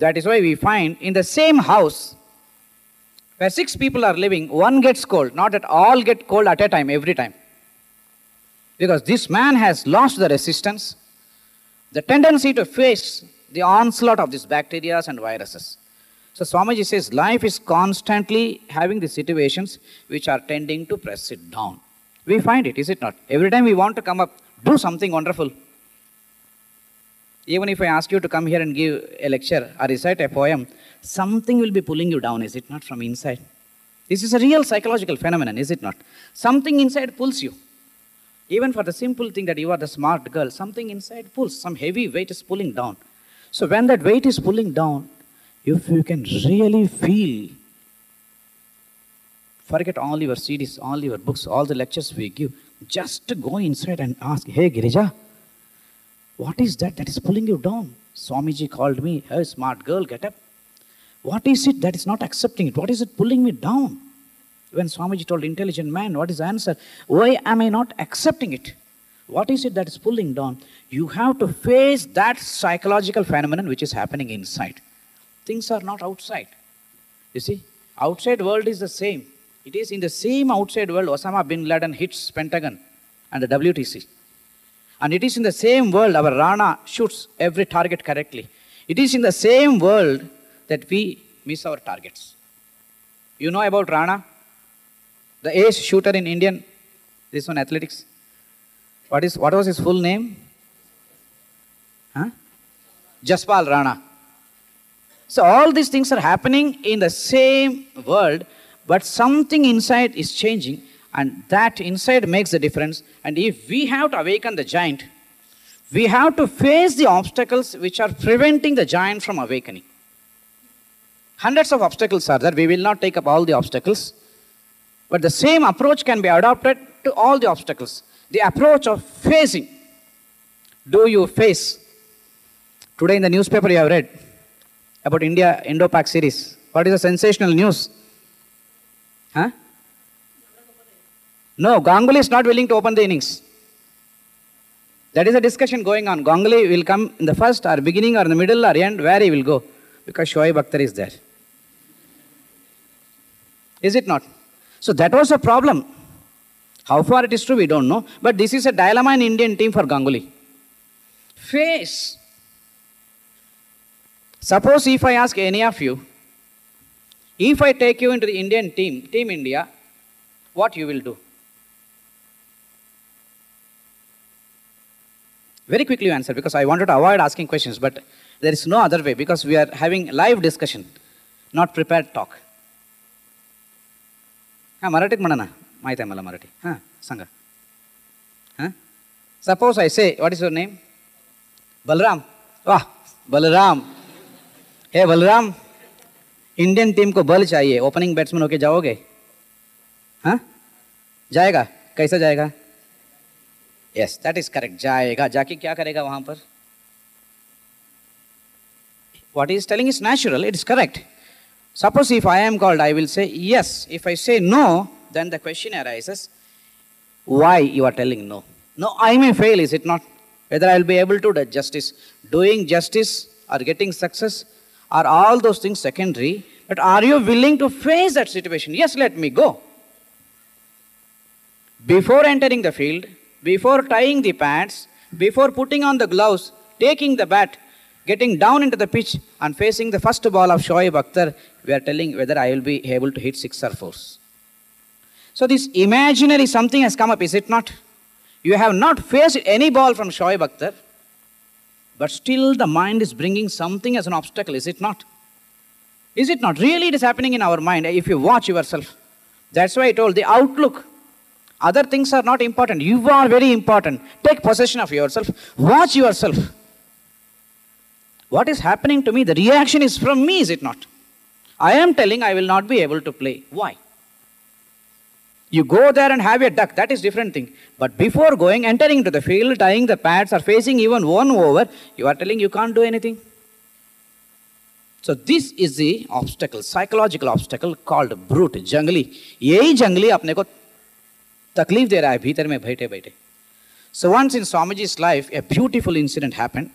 That is why we find in the same house where six people are living, one gets cold. Not that all get cold at a time, every time. Because this man has lost the resistance, the tendency to face the onslaught of these bacteria and viruses. So Swamiji says life is constantly having the situations which are tending to press it down. We find it, is it not? Every time we want to come up, do something wonderful. Even if I ask you to come here and give a lecture or recite a poem, something will be pulling you down, is it not, from inside? This is a real psychological phenomenon, is it not? Something inside pulls you. Even for the simple thing that you are the smart girl, something inside pulls, some heavy weight is pulling down. So when that weight is pulling down, if you can really feel, forget all your CDs, all your books, all the lectures we give, just go inside and ask, hey Girija, what is that that is pulling you down? Swamiji called me, hey smart girl, get up. What is it that is not accepting it? What is it pulling me down? When Swamiji told intelligent man, what is the answer? Why am I not accepting it? What is it that is pulling down? You have to face that psychological phenomenon which is happening inside. Things are not outside. You see, outside world is the same. It is in the same outside world Osama bin Laden hits Pentagon and the WTC. And it is in the same world our Rana shoots every target correctly. It is in the same world that we miss our targets. You know about Rana? The ace shooter in Indian, this one athletics. What is what was his full name? Huh? Jaspal Rana. So all these things are happening in the same world, but something inside is changing, and that inside makes the difference. And if we have to awaken the giant, we have to face the obstacles which are preventing the giant from awakening. Hundreds of obstacles are there. We will not take up all the obstacles. But the same approach can be adopted to all the obstacles. The approach of facing. Do you face? Today in the newspaper you have read about India Indo-Pak series. What is the sensational news? Huh? No, Ganguly is not willing to open the innings. That is a discussion going on. Ganguly will come in the first or beginning or in the middle or end, where he will go. Because Shoaib Akhtar is there. Is it not? So that was a problem. How far it is true, we don't know. But this is a dilemma in Indian team for Ganguly. Face. Suppose if I ask any of you, if I take you into the Indian team, Team India, what you will do? Very quickly you answer because I wanted to avoid asking questions, but there is no other way because we are having live discussion, not prepared talk. हाँ म्हणा ना माहीत आहे मला मराठी हाँ सांगा हाँ suppose I say what is your name Balram वाह Balram hey Balram Indian team को बल चाहिए ओपनिंग बैट्समैन होके जाओगे हाँ जाएगा कैसा जाएगा यस दैट इज करेक्ट जाएगा जाके क्या करेगा वहां पर what he is telling is natural, it is correct. Suppose if I am called, I will say yes. If I say no, then the question arises why you are telling no. No, I may fail, is it not? Whether I will be able to do justice. Doing justice or getting success are all those things secondary. But are you willing to face that situation? Yes, let me go. Before entering the field, before tying the pants, before putting on the gloves, taking the bat, getting down into the pitch and facing the first ball of Shoaib Akhtar, we are telling whether I will be able to hit six or fours. So this imaginary something has come up, is it not? You have not faced any ball from Shoaib Akhtar, but still the mind is bringing something as an obstacle, is it not? Is it not? Really, it is happening in our mind if you watch yourself. That's why I told the outlook. Other things are not important. You are very important. Take possession of yourself. Watch yourself. What is happening to me? The reaction is from me, is it not? I am telling I will not be able to play. Why? You go there and have a duck, that is different thing. But before going, entering into the field, tying the pads, or facing even one over, you are telling you can't do anything. So this is the obstacle, psychological obstacle called brute, जंगली. यही जंगली अपने को तकलीफ दे रहा है भीतर में बैठे बैठे. So once in Swamiji's life, a beautiful incident happened.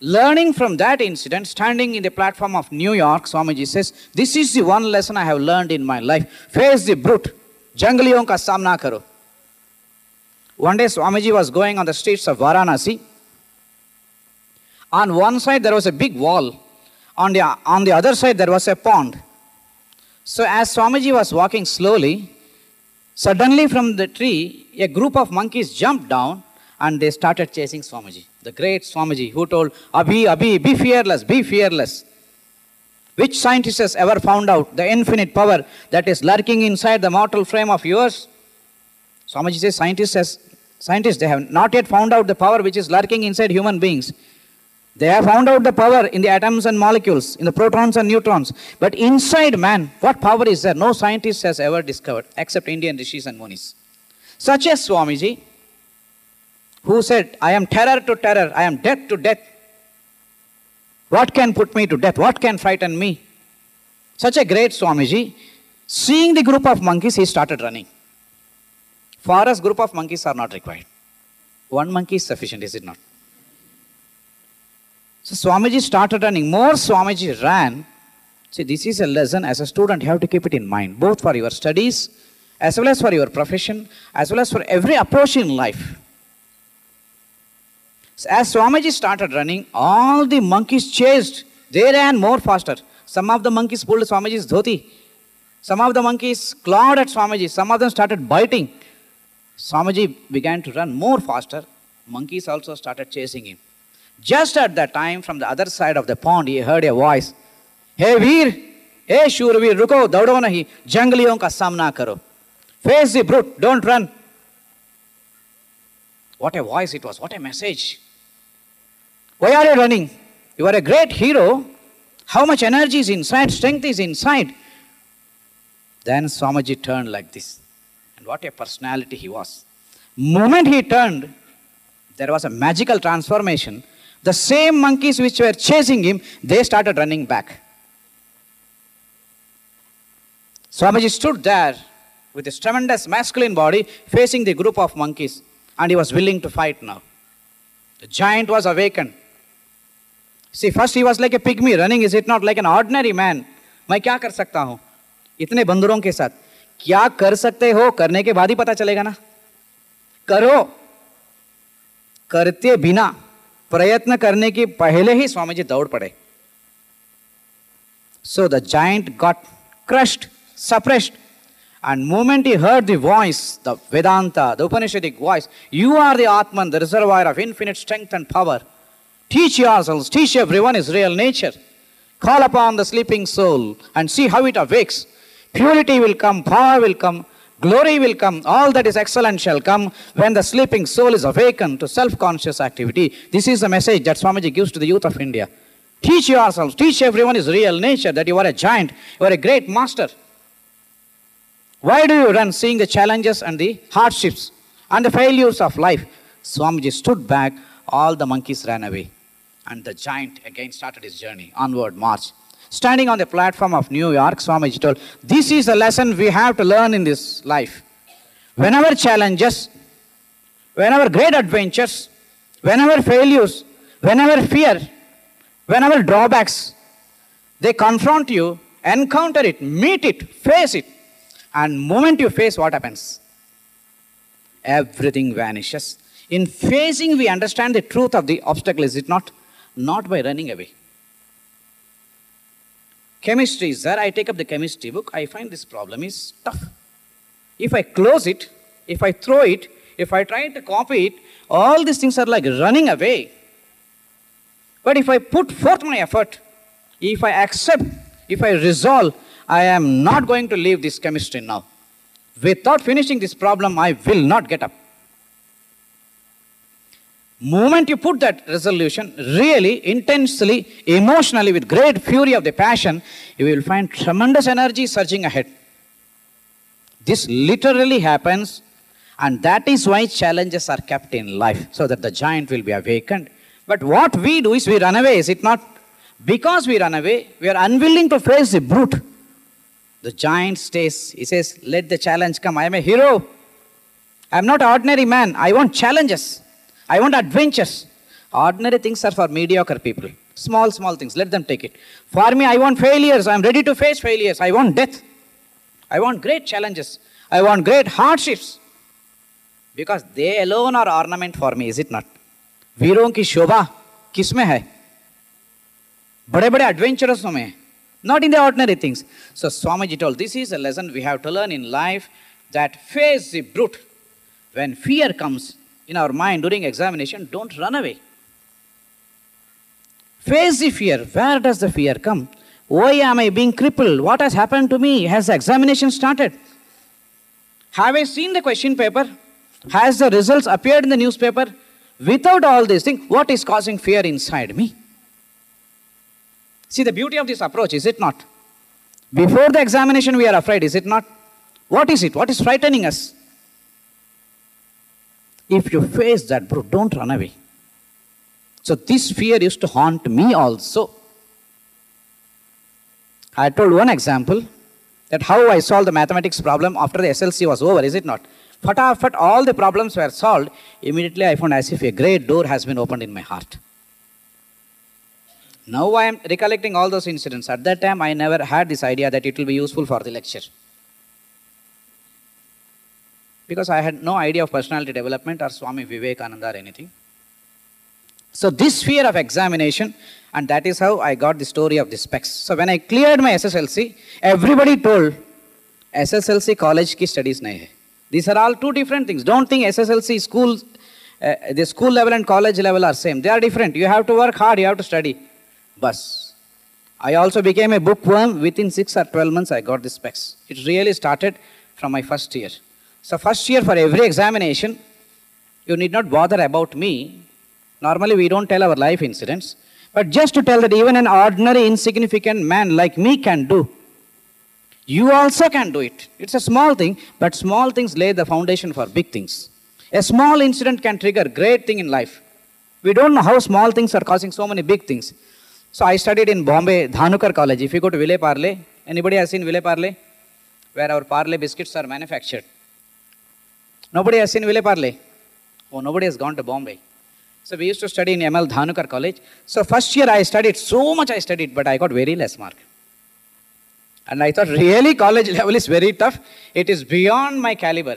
Learning from that incident, standing in the platform of New York, Swamiji says, This is the one lesson I have learned in my life. Face the brute. Jangaliyon ka samna karo. One day, Swamiji was going on the streets of Varanasi. On one side, there was a big wall. On the, on the other side, there was a pond. So, as Swamiji was walking slowly, suddenly from the tree, a group of monkeys jumped down and they started chasing Swamiji. The great Swamiji who told, Abhi, Abhi, be fearless, be fearless. Which scientist has ever found out the infinite power that is lurking inside the mortal frame of yours? Swamiji says, scientists, has, scientists, they have not yet found out the power which is lurking inside human beings. They have found out the power in the atoms and molecules, in the protons and neutrons. But inside man, what power is there? No scientist has ever discovered, except Indian rishis and munis. Such as Swamiji, who said, I am terror to terror, I am death to death. What can put me to death? What can frighten me? Such a great Swamiji, seeing the group of monkeys, he started running. For us, group of monkeys are not required. One monkey is sufficient, is it not? So Swamiji started running. More Swamiji ran. See, this is a lesson as a student, you have to keep it in mind, both for your studies, as well as for your profession, as well as for every approach in life. So as Swamiji started running, all the monkeys chased. They ran more faster. Some of the monkeys pulled Swamiji's dhoti. Some of the monkeys clawed at Swamiji. Some of them started biting. Swamiji began to run more faster. Monkeys also started chasing him. Just at that time, from the other side of the pond, he heard a voice. Hey Veer, hey Shurveer, ruko, daudo nahi, jangliyon ka samna karo. Face the brute, don't run. What a voice it was, what a message. Why are you running? You are a great hero. How much energy is inside, strength is inside. Then Swamiji turned like this. And what a personality he was. Moment he turned, there was a magical transformation. The same monkeys which were chasing him, they started running back. Swamiji stood there with his tremendous masculine body facing the group of monkeys, and he was willing to fight now. The giant was awakened. See, first he was like a pygmy running, is it not like an ordinary man? मैं क्या कर सकता हूँ इतने बंदरों के साथ क्या कर सकते हो करने के बाद ही पता चलेगा ना करो करते बिना प्रयत्न करने के पहले ही स्वामी जी दौड़ पड़े so the giant got crushed, suppressed. And moment he heard the voice, the Vedanta, the Upanishadic voice, you are the Atman, the reservoir of infinite strength and power. Teach yourselves, teach everyone his real nature. Call upon the sleeping soul and see how it awakes. Purity will come, power will come, glory will come, all that is excellent shall come when the sleeping soul is awakened to self conscious activity. This is the message that Swamiji gives to the youth of India. Teach yourselves, teach everyone his real nature, that you are a giant, you are a great master. Why do you run seeing the challenges and the hardships and the failures of life? Swamiji stood back, all the monkeys ran away. And the giant again started his journey, onward march. Standing on the platform of New York, Swamiji told, This is a lesson we have to learn in this life. Whenever challenges, whenever great adventures, whenever failures, whenever fear, whenever drawbacks, they confront you, encounter it, meet it, face it. And moment you face, what happens? Everything vanishes. In facing, we understand the truth of the obstacle, is it not? Not by running away. Chemistry is there. I take up the chemistry book. I find this problem is tough. If I close it, if I throw it, if I try to copy it, all these things are like running away. But if I put forth my effort, if I accept, if I resolve, I am not going to leave this chemistry now. Without finishing this problem, I will not get up. Moment you put that resolution, really, intensely, emotionally, with great fury of the passion, you will find tremendous energy surging ahead. This literally happens, and that is why challenges are kept in life, so that the giant will be awakened. But what we do is we run away, is it not? Because we run away, we are unwilling to face the brute. The giant stays. He says, Let the challenge come. I am a hero. I am not an ordinary man. I want challenges. I want adventures. Ordinary things are for mediocre people. Small, small things. Let them take it. For me, I want failures. I'm ready to face failures. I want death. I want great challenges. I want great hardships. Because they alone are ornament for me, is it not? वीरों की शोभा किसमें है बड़े बड़े एडवेंचरसों में not in the ordinary things. So Swamiji told, this is a lesson we have to learn in life that face the brute. When fear comes in our mind during examination, don't run away. Face the fear. Where does the fear come? Why am I being crippled? What has happened to me? Has the examination started? Have I seen the question paper? Has the results appeared in the newspaper? Without all these things, what is causing fear inside me? See the beauty of this approach, is it not? Before the examination, we are afraid, is it not? What is it? What is frightening us? If you face that brute, don't run away. So, this fear used to haunt me also. I told one example that how I solved the mathematics problem after the SLC was over, is it not? Fatafat, all the problems were solved. Immediately I found as if a great door has been opened in my heart. Now I am recollecting all those incidents. At that time, I never had this idea that it will be useful for the lecture. Because I had no idea of personality development or Swami Vivekananda or anything. So, this fear of examination, and that is how I got the story of the specs. So, when I cleared my SSLC, everybody told SSLC college ki studies nahi hai. These are all two different things. Don't think SSLC school, uh, the school level and college level are same. They are different. You have to work hard, you have to study. Bus. I also became a bookworm. Within 6 or 12 months, I got the specs. It really started from my first year. So first year for every examination, you need not bother about me. Normally, we don't tell our life incidents. But just to tell that even an ordinary, insignificant man like me can do. You also can do it. It's a small thing, but small things lay the foundation for big things. A small incident can trigger great thing in life. We don't know how small things are causing so many big things. So I studied in Bombay, Dhanukar College. If you go to Vile Parle, anybody has seen Vile Parle? Where our Parle biscuits are manufactured. Nobody has seen Vile Parle? Oh, nobody has gone to Bombay. So we used to study in ML Dhanukar College. So first year I studied, so much I studied, but I got very less mark. And I thought, really, college level is very tough. It is beyond my caliber.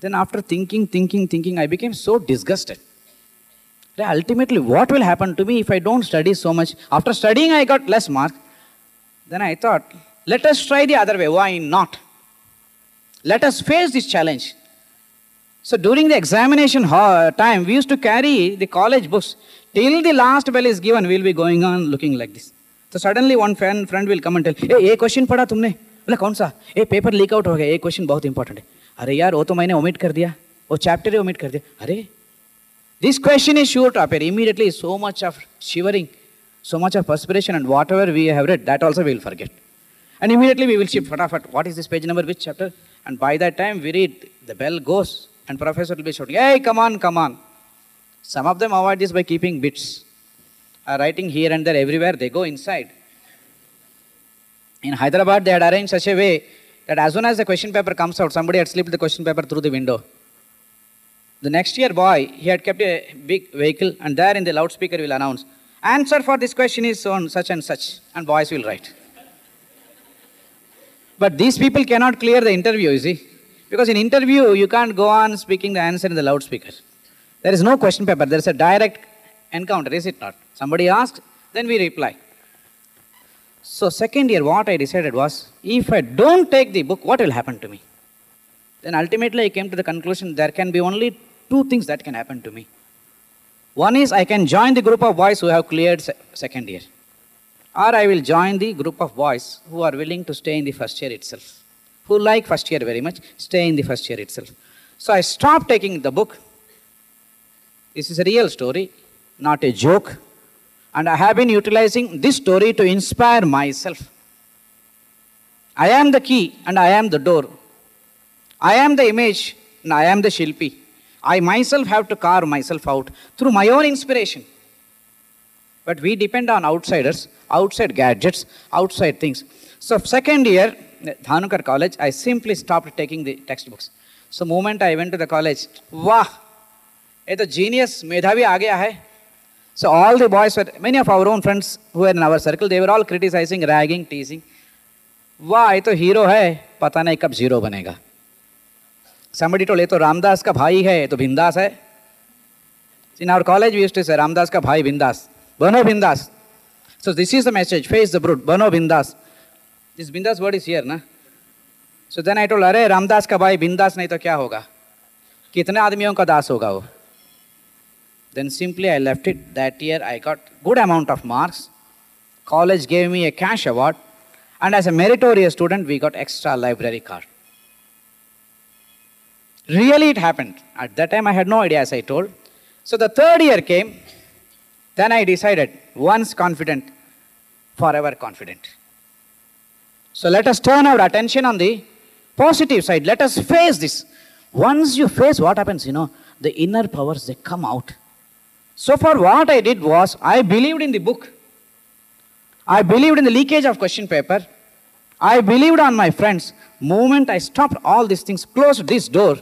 Then after thinking, thinking, thinking, I became so disgusted. Ultimately, what will happen to me if I don't study so much? After studying, I got less mark. Then I thought, let us try the other way. Why not? Let us face this challenge. So during the examination time, we used to carry the college books. Till the last bell is given, we'll be going on looking like this. So suddenly one friend, friend will come and tell, hey, ये question पढ़ा तुमने बोले कौन सा ये paper leak out हो गया ये क्वेश्चन बहुत इंपॉर्टेंट है अरे यार वो तो मैंने ओमिट कर दिया वो चैप्टर ही ओमिट कर दिया अरे this question is sure to appear immediately. So much of shivering, so much of perspiration, and whatever we have read, that also we will forget. And immediately we will shift. What is this page number, which chapter? And by that time we read, the bell goes, and professor will be shouting, hey, come on, come on. Some of them avoid this by keeping bits. Are writing here and there everywhere, they go inside. In Hyderabad, they had arranged such a way that as soon as the question paper comes out, somebody had slipped the question paper through the window. The next year boy, he had kept a big vehicle and there in the loudspeaker will announce, answer for this question is on such and such, and boys will write. But these people cannot clear the interview, you see. Because in interview, you can't go on speaking the answer in the loudspeaker. There is no question paper. There is a direct encounter, is it not? Somebody asks, then we reply. So second year, what I decided was, if I don't take the book, what will happen to me? Then ultimately I came to the conclusion there can be only two things that can happen to me. One is I can join the group of boys who have cleared se second year. Or I will join the group of boys who are willing to stay in the first year itself. Who like first year very much, stay in the first year itself. So I stopped taking the book. This is a real story, not a joke. And I have been utilizing this story to inspire myself. I am the key and I am the door. I am the image and I am the Shilpi. I myself have to carve myself out through my own inspiration. But we depend on outsiders, outside gadgets, outside things. So second year, Dhanukar College, I simply stopped taking the textbooks. So moment I went to the college, वाह ये तो genius मेधावी आ गया है So all the boys were, many of our own friends who were in our circle, they were all criticizing, ragging, teasing. वाह ये तो hero है पता नहीं कब ज़ीरो बनेगा somebody told ये तो रामदास का भाई है ये तो बिंदास है our college we used to say Ramdas का भाई बिंदास बनो बिंदास so this is the message face the brute बनो बिंदास this बिंदास word is here ना so then I told अरे रामदास का भाई बिंदास नहीं तो क्या होगा कितने आदमियों का दास होगा वो then simply I left it. That year I got good amount of marks. College gave me a cash award. And as a meritorious student, we got extra library card. Really, it happened. At that time, I had no idea, as I told. So the third year came. Then I decided once confident, forever confident. So let us turn our attention on the positive side. Let us face this. Once you face what happens, you know, the inner powers, they come out. So far, what I did was, I believed in the book. I believed in the leakage of question paper. I believed on my friends. Moment I stopped all these things, closed this door,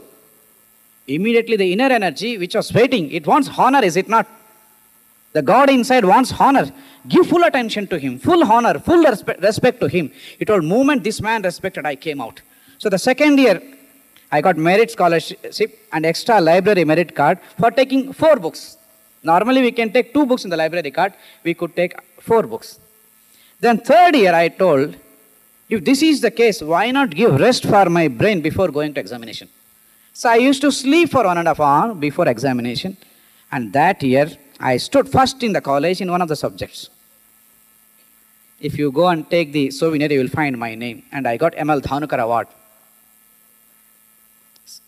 immediately the inner energy which was waiting, it wants honor, is it not? The God inside wants honor. Give full attention to Him, full honor, full respe- respect to Him. It all moment this man respected, I came out. So the second year, I got merit scholarship and extra library merit card for taking four books. Normally we can take two books in the library card, we could take four books. Then third year I told, if this is the case, why not give rest for my brain before going to examination? So I used to sleep for one and a half hour before examination. And that year, I stood first in the college in one of the subjects. If you go and take the souvenir, you will find my name. And I got ML Dhanukar Award.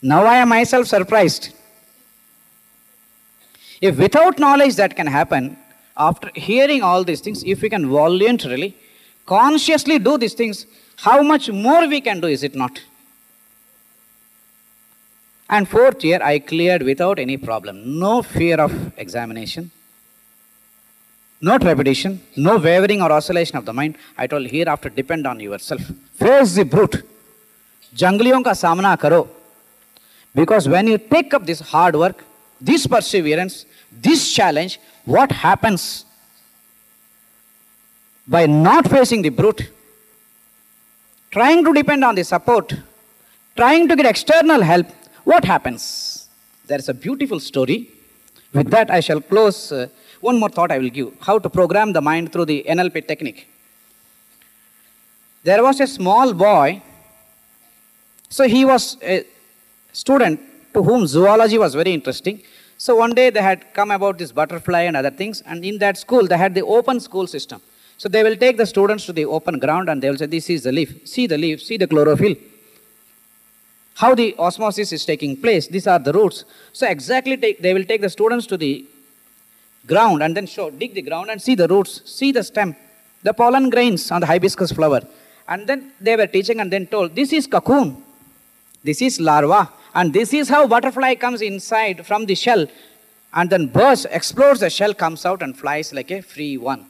Now I am myself surprised. If without knowledge that can happen, after hearing all these things, if we can voluntarily, consciously do these things, how much more we can do, is it not? And fourth year, I cleared without any problem. No fear of examination, no trepidation, no wavering or oscillation of the mind. I told hereafter, depend on yourself. Face the brute. Junglion ka samana karo. Because when you take up this hard work, this perseverance, this challenge, what happens? By not facing the brute, trying to depend on the support, trying to get external help, what happens? There is a beautiful story. With that, I shall close. Uh, one more thought I will give how to program the mind through the NLP technique. There was a small boy, so he was a student to whom zoology was very interesting. So one day they had come about this butterfly and other things, and in that school they had the open school system. So they will take the students to the open ground and they will say, This is the leaf, see the leaf, see the chlorophyll. How the osmosis is taking place, these are the roots. So exactly take, they will take the students to the ground and then show, dig the ground and see the roots, see the stem, the pollen grains on the hibiscus flower. And then they were teaching and then told, This is cocoon, this is larva, and this is how butterfly comes inside from the shell and then bursts, explodes the shell, comes out and flies like a free one.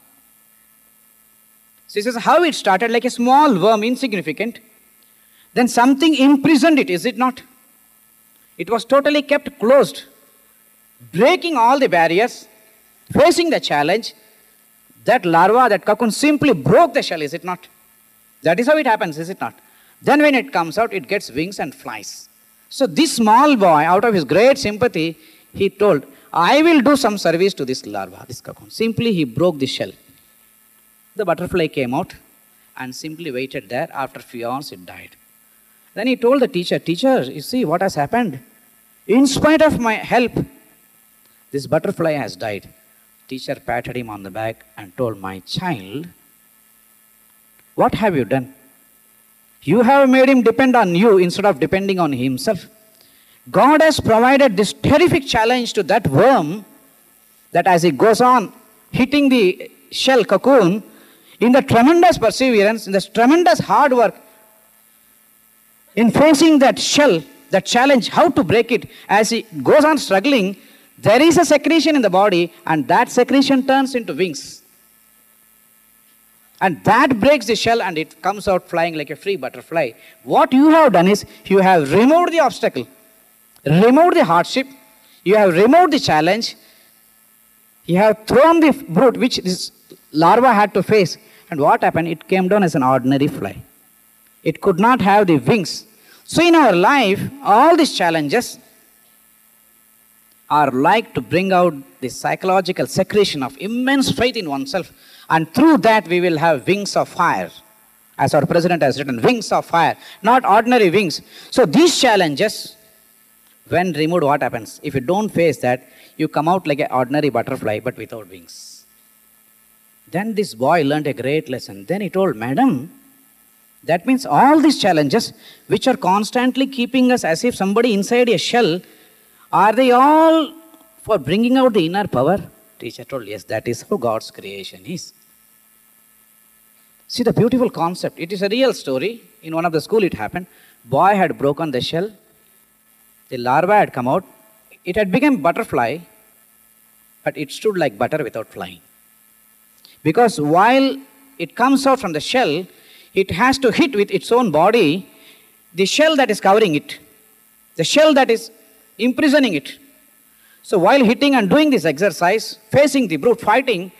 So this is how it started, like a small worm, insignificant. Then something imprisoned it, is it not? It was totally kept closed, breaking all the barriers, facing the challenge. That larva, that cocoon simply broke the shell, is it not? That is how it happens, is it not? Then when it comes out, it gets wings and flies. So this small boy, out of his great sympathy, he told, I will do some service to this larva, this cocoon. Simply he broke the shell. The butterfly came out and simply waited there. After a few hours, it died. Then he told the teacher, Teacher, you see what has happened? In spite of my help, this butterfly has died. Teacher patted him on the back and told, My child, what have you done? You have made him depend on you instead of depending on himself. God has provided this terrific challenge to that worm that as he goes on hitting the shell cocoon, in the tremendous perseverance, in the tremendous hard work, in facing that shell, that challenge, how to break it, as he goes on struggling, there is a secretion in the body, and that secretion turns into wings. And that breaks the shell and it comes out flying like a free butterfly. What you have done is you have removed the obstacle, removed the hardship, you have removed the challenge, You have thrown the brute which this larva had to face, and what happened? It came down as an ordinary fly. It could not have the wings. So, in our life, all these challenges are like to bring out the psychological secretion of immense faith in oneself, and through that, we will have wings of fire. As our president has written, wings of fire, not ordinary wings. So, these challenges, when removed, what happens? If you don't face that, you come out like an ordinary butterfly but without wings. Then this boy learned a great lesson. Then he told, Madam, that means all these challenges, which are constantly keeping us as if somebody inside a shell, are they all for bringing out the inner power? Teacher told, Yes, that is how God's creation is. See the beautiful concept. It is a real story. In one of the school, it happened. Boy had broken the shell. The larva had come out. It had become butterfly, but it stood like butter without flying. Because while it comes out from the shell, it has to hit with its own body the shell that is covering it, the shell that is imprisoning it. So while hitting and doing this exercise, facing the brute, fighting,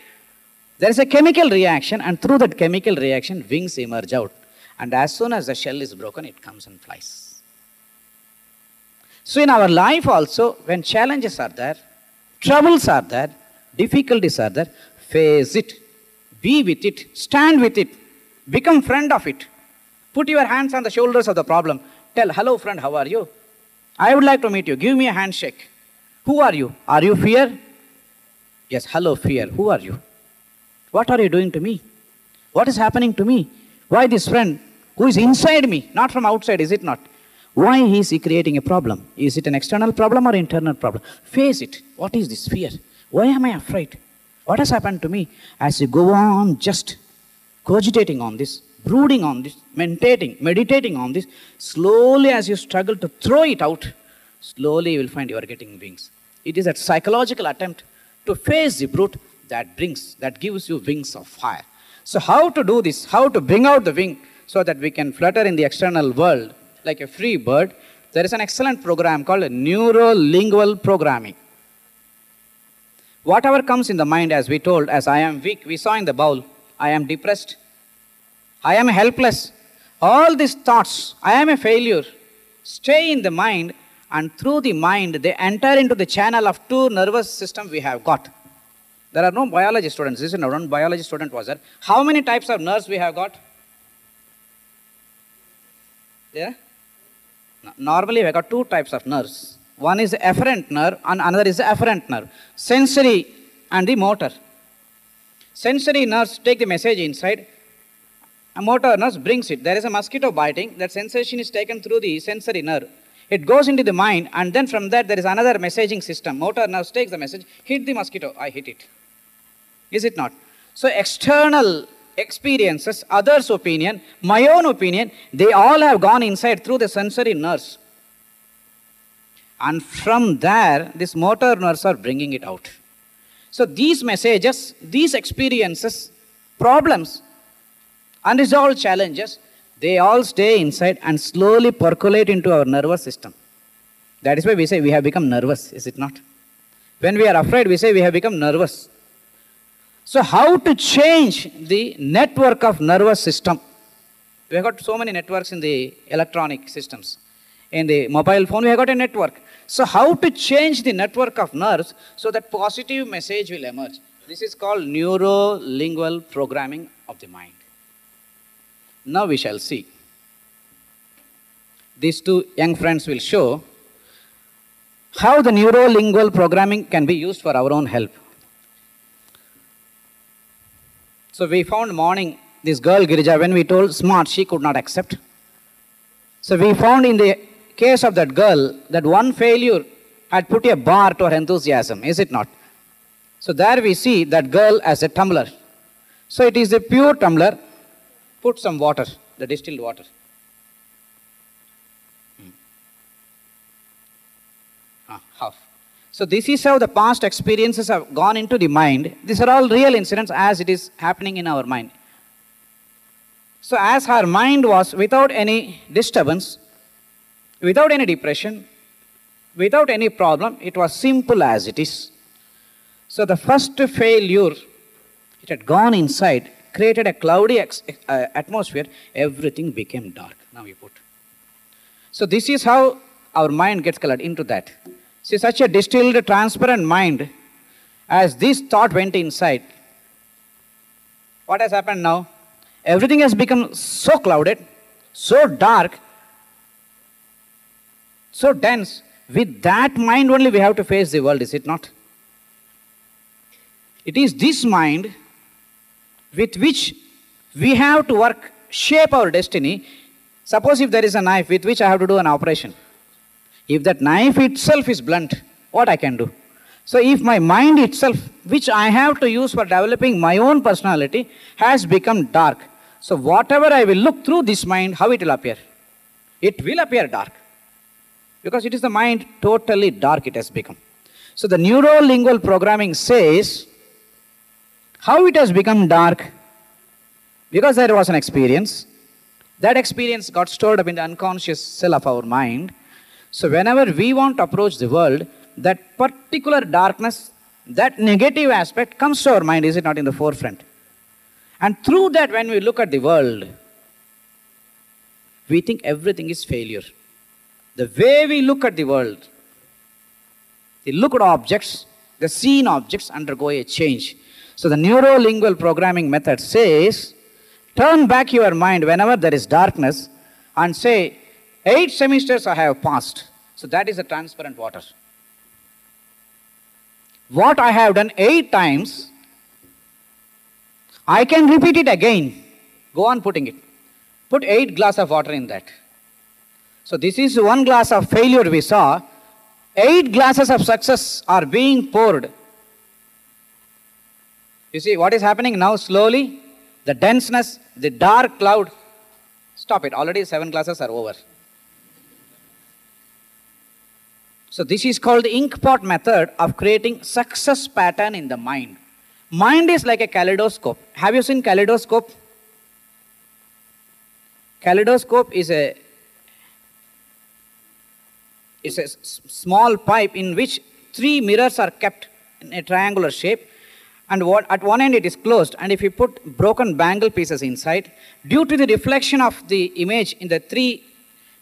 there is a chemical reaction, and through that chemical reaction, wings emerge out. And as soon as the shell is broken, it comes and flies. So, in our life also, when challenges are there, troubles are there, difficulties are there, face it, be with it, stand with it, become friend of it. Put your hands on the shoulders of the problem. Tell, hello friend, how are you? I would like to meet you. Give me a handshake. Who are you? Are you fear? Yes, hello fear. Who are you? What are you doing to me? What is happening to me? Why this friend who is inside me, not from outside, is it not? Why is he creating a problem? Is it an external problem or internal problem? Face it. What is this fear? Why am I afraid? What has happened to me? As you go on just cogitating on this, brooding on this, meditating, meditating on this, slowly as you struggle to throw it out, slowly you will find you are getting wings. It is a psychological attempt to face the brute that brings, that gives you wings of fire. So, how to do this? How to bring out the wing so that we can flutter in the external world like a free bird? There is an excellent program called neuro-lingual programming. Whatever comes in the mind, as we told, as I am weak, we saw in the bowl, I am depressed, I am helpless. All these thoughts, I am a failure, stay in the mind, and through the mind, they enter into the channel of two nervous system we have got. There are no biology students. This is not one biology student was there. How many types of nerves we have got? Yeah? Normally, we have got two types of nerves. One is afferent nerve, and another is efferent nerve. Sensory and the motor. Sensory nerves take the message inside. A motor nerve brings it. There is a mosquito biting. That sensation is taken through the sensory nerve. It goes into the mind, and then from that there is another messaging system. Motor nerve takes the message, hit the mosquito, I hit it. Is it not? So external experiences, others' opinion, my own opinion, they all have gone inside through the sensory nerves. And from there, these motor nerves are bringing it out. So these messages, these experiences, problems, unresolved challenges, they all stay inside and slowly percolate into our nervous system. That is why we say we have become nervous, is it not? When we are afraid, we say we have become nervous. So, how to change the network of nervous system? We have got so many networks in the electronic systems. In the mobile phone, we have got a network. So, how to change the network of nerves so that positive message will emerge? This is called neuro-lingual programming of the mind. Now we shall see. These two young friends will show how the neuro-lingual programming can be used for our own help. So we found morning this girl Girija, when we told smart, she could not accept. So we found in the case of that girl that one failure had put a bar to her enthusiasm, is it not? So there we see that girl as a tumbler. So it is a pure tumbler. Put some water, the distilled water. Hmm. Ah, half. So this is how the past experiences have gone into the mind. These are all real incidents as it is happening in our mind. So as her mind was without any disturbance, without any depression, without any problem, it was simple as it is. So the first failure, it had gone inside, created a cloudy ex- uh, atmosphere, everything became dark. Now you put. So this is how our mind gets colored into that. See, such a distilled, transparent mind, as this thought went inside, what has happened now? Everything has become so clouded, so dark, so dense. With that mind only we have to face the world, is it not? It is this mind with which we have to work, shape our destiny. Suppose if there is a knife with which I have to do an operation. If that knife itself is blunt, what I can do? So if my mind itself, which I have to use for developing my own personality, has become dark. So whatever I will look through this mind, how it will appear? It will appear dark. Because it is the mind totally dark it has become. So the neuro-lingual programming says how it has become dark because there was an experience. That experience got stored up in the unconscious cell of our mind. So whenever we want to approach the world, that particular darkness, that negative aspect comes to our mind, is it not in the forefront? And through that, when we look at the world, we think everything is failure. The way we look at the world, the look at objects, the seen objects undergo a change. So the neuro-lingual programming method says, turn back your mind whenever there is darkness and say, eight semesters I have passed. So that is the transparent water. What I have done eight times, I can repeat it again. Go on putting it. Put eight glass of water in that. So this is one glass of failure we saw. Eight glasses of success are being poured. You see what is happening now slowly? The denseness, the dark cloud. Stop it. Already seven glasses are over. So this is called the ink pot method of creating success pattern in the mind. Mind is like a kaleidoscope. Have you seen kaleidoscope? Kaleidoscope is a is a small pipe in which three mirrors are kept in a triangular shape. And what, at one end it is closed. And if you put broken bangle pieces inside due to the reflection of the image in the three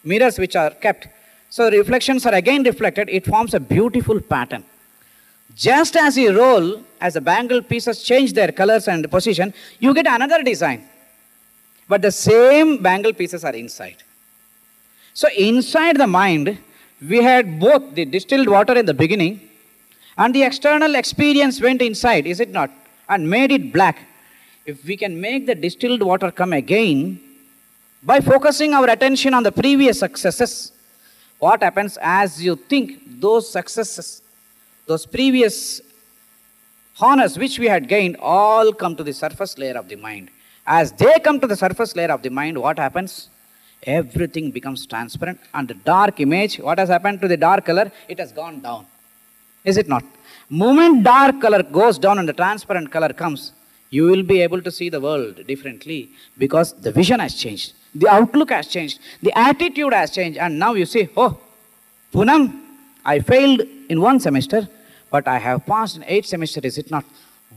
mirrors which are kept so reflections are again reflected it forms a beautiful pattern. Just as you roll as the bangle pieces change their colors and position you get another design. But the same bangle pieces are inside. So inside the mind we had both the distilled water in the beginning and the external experience went inside, is it not? And made it black. If we can make the distilled water come again by focusing our attention on the previous successes, what happens as you think those successes, those previous honors which we had gained, all come to the surface layer of the mind. As they come to the surface layer of the mind, what happens? Everything becomes transparent, and the dark image, what has happened to the dark color? It has gone down. Is it not? Moment dark color goes down and the transparent color comes, you will be able to see the world differently because the vision has changed, the outlook has changed, the attitude has changed, and now you say, Oh, Poonam, I failed in one semester, but I have passed in eight semester, is it not?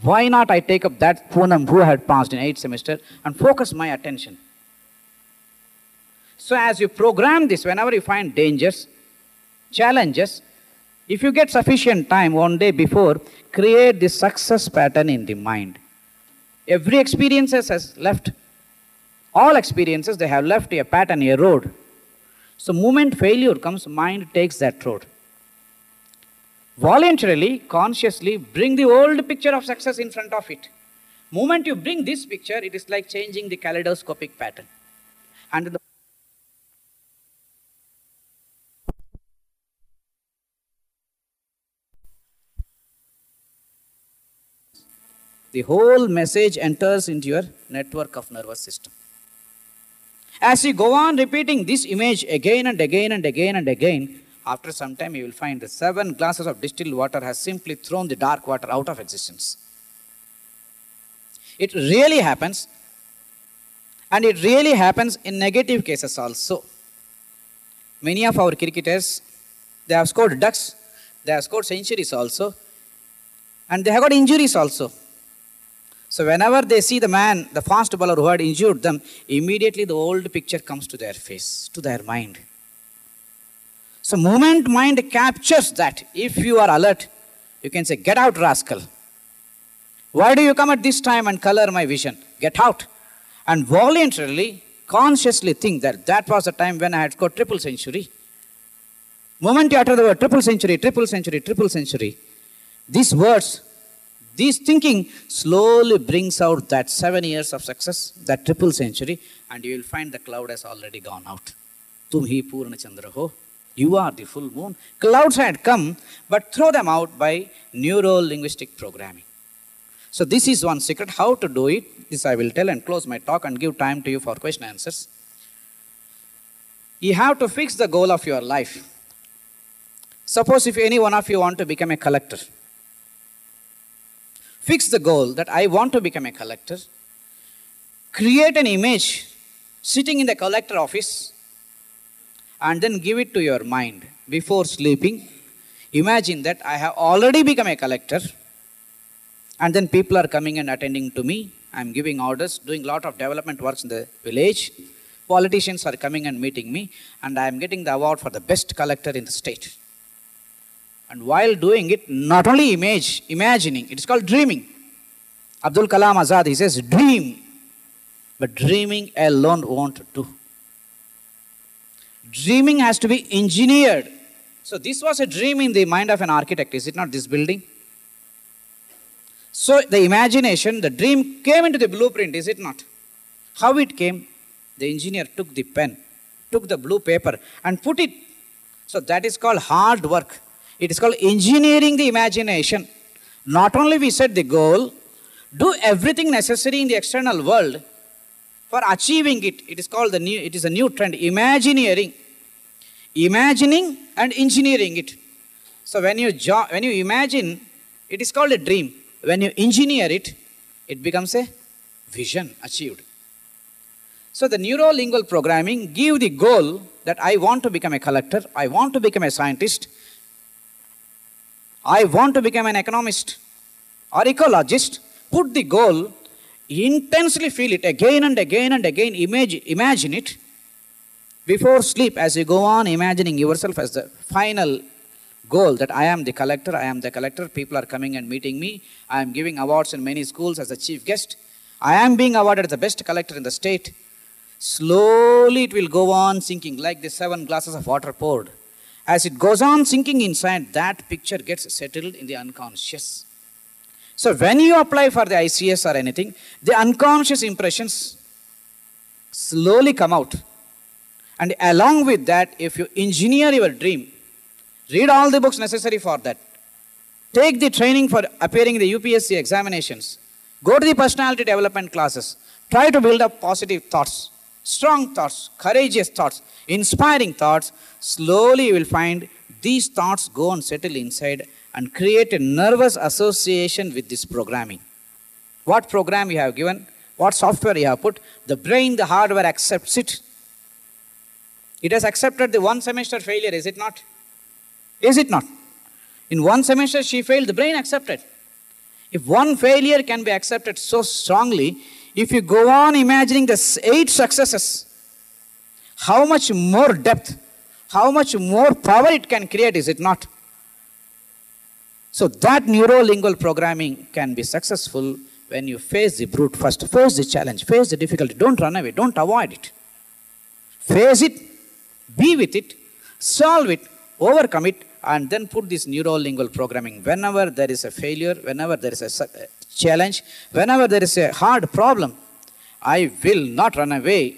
Why not I take up that Poonam who had passed in eight semester and focus my attention? So as you program this, whenever you find dangers, challenges, if you get sufficient time one day before, create the success pattern in the mind. Every experience has left, all experiences, they have left a pattern, a road. So moment failure comes, mind takes that road. Voluntarily, consciously bring the old picture of success in front of it. Moment you bring this picture, it is like changing the kaleidoscopic pattern. And the the whole message enters into your network of nervous system. As you go on repeating this image again and again and again and again, after some time you will find the seven glasses of distilled water has simply thrown the dark water out of existence. It really happens, and it really happens in negative cases also. Many of our cricketers, they have scored ducks, they have scored centuries also. And they have got injuries also. So whenever they see the man, the fast bowler who had injured them, immediately the old picture comes to their face, to their mind. So moment mind captures that. If you are alert, you can say, get out, rascal. Why do you come at this time and color my vision? Get out. And voluntarily, consciously think that that was the time when I had scored triple century. Moment you utter the word triple century, triple century, triple century, these words, this thinking slowly brings out that seven years of success, that triple century, and you will find the cloud has already gone out. Tum hi Chandra ho. You are the full moon. Clouds had come, but throw them out by neuro linguistic programming. So, this is one secret. How to do it? This I will tell and close my talk and give time to you for question answers. You have to fix the goal of your life. Suppose if any one of you want to become a collector, fix the goal that I want to become a collector, create an image sitting in the collector office, and then give it to your mind before sleeping. Imagine that I have already become a collector, and then people are coming and attending to me. I'm giving orders, doing a lot of development works in the village. Politicians are coming and meeting me, and I'm getting the award for the best collector in the state. And while doing it, not only image, imagining, it is called dreaming. Abdul Kalam Azad, he says, dream. But dreaming alone won't do. Dreaming has to be engineered. So this was a dream in the mind of an architect, is it not this building? So the imagination, the dream came into the blueprint, is it not? How it came? The engineer took the pen, took the blue paper, and put it. So that is called hard work. It is called engineering the imagination. Not only we set the goal, do everything necessary in the external world for achieving it. It is called the new, it is a new trend, imagineering. Imagining and engineering it. So when you, jo- when you imagine, it is called a dream. When you engineer it, it becomes a vision achieved. So the neurolingual programming give the goal that I want to become a collector, I want to become a scientist, I want to become an economist or ecologist, put the goal, intensely feel it again and again and again, image, imagine it. Before sleep, as you go on imagining yourself as the final goal that I am the collector, I am the collector, people are coming and meeting me, I am giving awards in many schools as the chief guest, I am being awarded the best collector in the state. Slowly it will go on sinking like the seven glasses of water poured. As it goes on sinking inside, that picture gets settled in the unconscious. So when you apply for the ICS or anything, the unconscious impressions slowly come out. And along with that, if you engineer your dream, read all the books necessary for that, take the training for appearing in the UPSC examinations, go to the personality development classes, try to build up positive thoughts, strong thoughts, courageous thoughts, inspiring thoughts, slowly you will find these thoughts go and settle inside and create a nervous association with this programming. What program you have given, what software you have put, the brain, the hardware accepts it. It has accepted the one semester failure, is it not? Is it not? In one semester she failed, the brain accepted. If one failure can be accepted so strongly, if you go on imagining the eight successes, how much more depth, how much more power it can create, is it not? So that neurolingual programming can be successful when you face the brute first, face the challenge, face the difficulty. Don't run away, don't avoid it. Face it, be with it, solve it, overcome it, and then put this neurolingual programming. Whenever there is a failure, whenever there is a challenge, whenever there is a hard problem, I will not run away.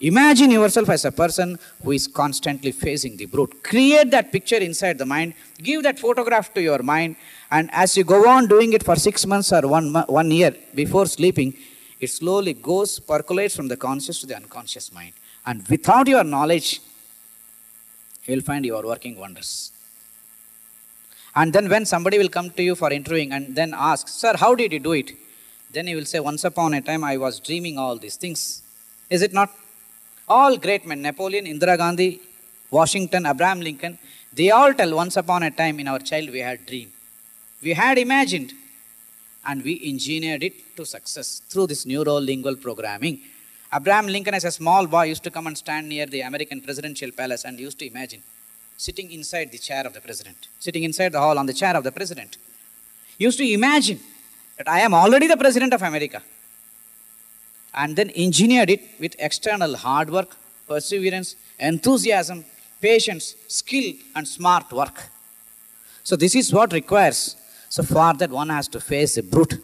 Imagine yourself as a person who is constantly facing the brute. Create that picture inside the mind. Give that photograph to your mind. And as you go on doing it for six months or one, one year before sleeping, it slowly goes, percolates from the conscious to the unconscious mind. And without your knowledge, you will find you are working wonders. And then when somebody will come to you for interviewing and then ask, Sir, how did you do it? Then you will say, Once upon a time I was dreaming all these things. Is it not? All great men, Napoleon, Indira Gandhi, Washington, Abraham Lincoln, they all tell once upon a time in our child we had dream. We had imagined and we engineered it to success through this neuro-lingual programming. Abraham Lincoln, as a small boy, used to come and stand near the American presidential palace and used to imagine sitting inside the chair of the president, sitting inside the hall on the chair of the president. Used to imagine that I am already the president of America. And then engineered it with external hard work, perseverance, enthusiasm, patience, skill, and smart work. So, this is what requires. So, for that, one has to face a brute.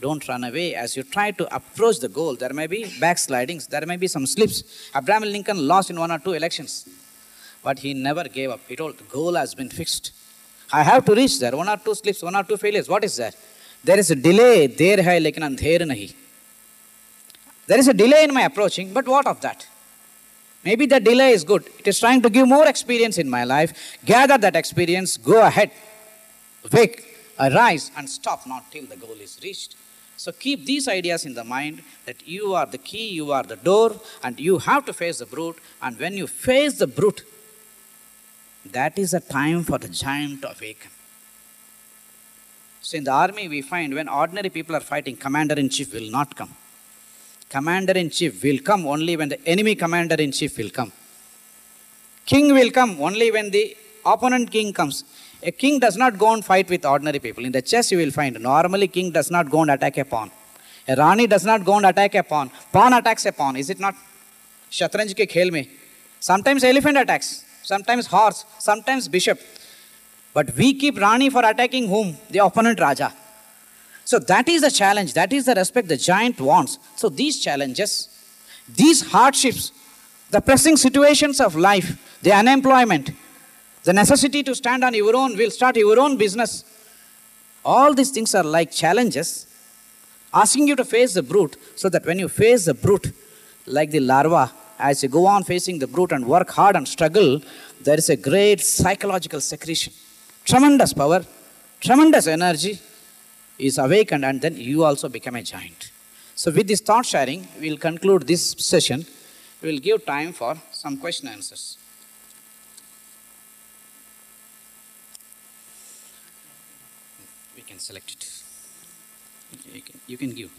Don't run away. As you try to approach the goal, there may be backslidings, there may be some slips. Abraham Lincoln lost in one or two elections, but he never gave up. He told, The goal has been fixed. I have to reach there. One or two slips, one or two failures. What is that? There is a delay. There hai lekin andher nahi. There is a delay in my approaching, but what of that? Maybe the delay is good. It is trying to give more experience in my life. Gather that experience, go ahead, wake, arise, and stop not till the goal is reached. So keep these ideas in the mind that you are the key, you are the door, and you have to face the brute. And when you face the brute, that is the time for the giant to awaken. So in the army, we find when ordinary people are fighting, commander in chief will not come. Commander in chief will come only when the enemy commander in chief will come. King will come only when the opponent king comes. A king does not go and fight with ordinary people. In the chess, you will find normally king does not go and attack a pawn. A Rani does not go and attack a pawn. Pawn attacks a pawn, is it not? Shatranj ke khel mein. Sometimes elephant attacks sometimes horse, sometimes bishop. But we keep Rani for attacking whom? The opponent Raja. So that is the challenge, that is the respect the giant wants. So these challenges, these hardships, the pressing situations of life, the unemployment, the necessity to stand on your own, will start your own business. All these things are like challenges, asking you to face the brute, so that when you face the brute, like the larva, as you go on facing the brute and work hard and struggle, there is a great psychological secretion, tremendous power, tremendous energy, is awakened and then you also become a giant. So with this thought sharing, we'll conclude this session. We'll give time for some question answers. We can select it. You can, you can give.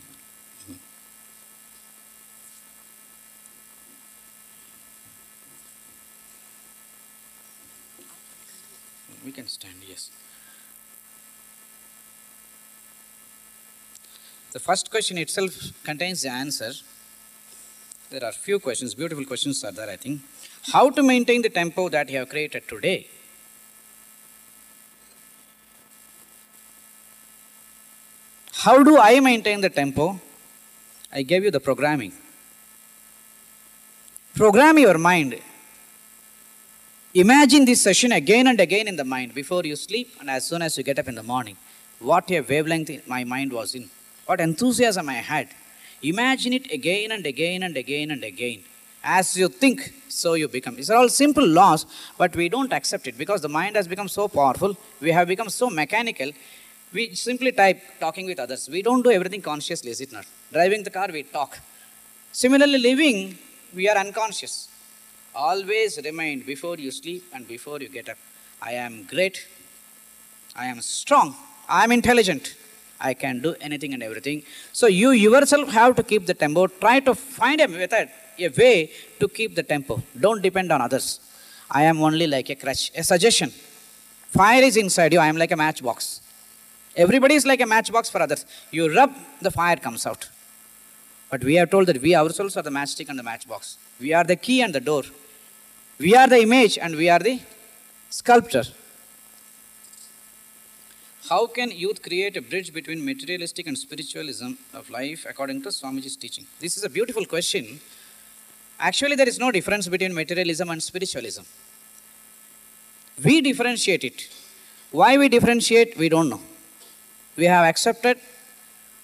We can stand, yes. The first question itself contains the answer. There are few questions, beautiful questions are there, I think. How to maintain the tempo that you have created today? How do I maintain the tempo? I gave you the programming. Program your mind. Imagine this session again and again in the mind before you sleep and as soon as you get up in the morning. What a wavelength my mind was in. What enthusiasm I had. Imagine it again and again and again and again. As you think, so you become. These are all simple laws, but we don't accept it because the mind has become so powerful. We have become so mechanical. We simply type talking with others. We don't do everything consciously, is it not? Driving the car, we talk. Similarly, living, we are unconscious. Always remind before you sleep and before you get up I am great, I am strong, I am intelligent, I can do anything and everything. So you yourself have to keep the tempo. Try to find a method, a way to keep the tempo. Don't depend on others. I am only like a crutch, a suggestion. Fire is inside you, I am like a matchbox. Everybody is like a matchbox for others. You rub, the fire comes out. But we are told that we ourselves are the matchstick and the matchbox. We are the key and the door. We are the image and we are the sculptor. How can youth create a bridge between materialistic and spiritualism of life according to Swamiji's teaching? This is a beautiful question. Actually, there is no difference between materialism and spiritualism. We differentiate it. Why we differentiate, we don't know. We have accepted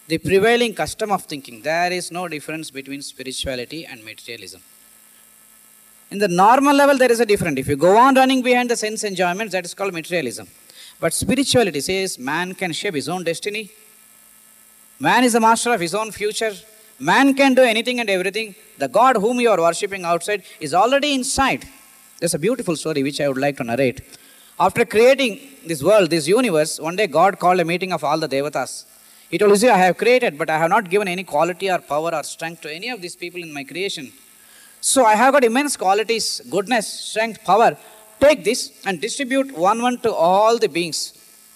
the prevailing custom of thinking. There is no difference between spirituality and materialism. In the normal level, there is a difference. If you go on running behind the sense enjoyments, that is called materialism. But spirituality says man can shape his own destiny. Man is the master of his own future. Man can do anything and everything. The God whom you are worshipping outside is already inside. There's a beautiful story which I would like to narrate. After creating this world, this universe, one day God called a meeting of all the devatas. He told, You see, I have created, but I have not given any quality or power or strength to any of these people in my creation. So I have got immense qualities, goodness, strength, power. Take this and distribute one one to all the beings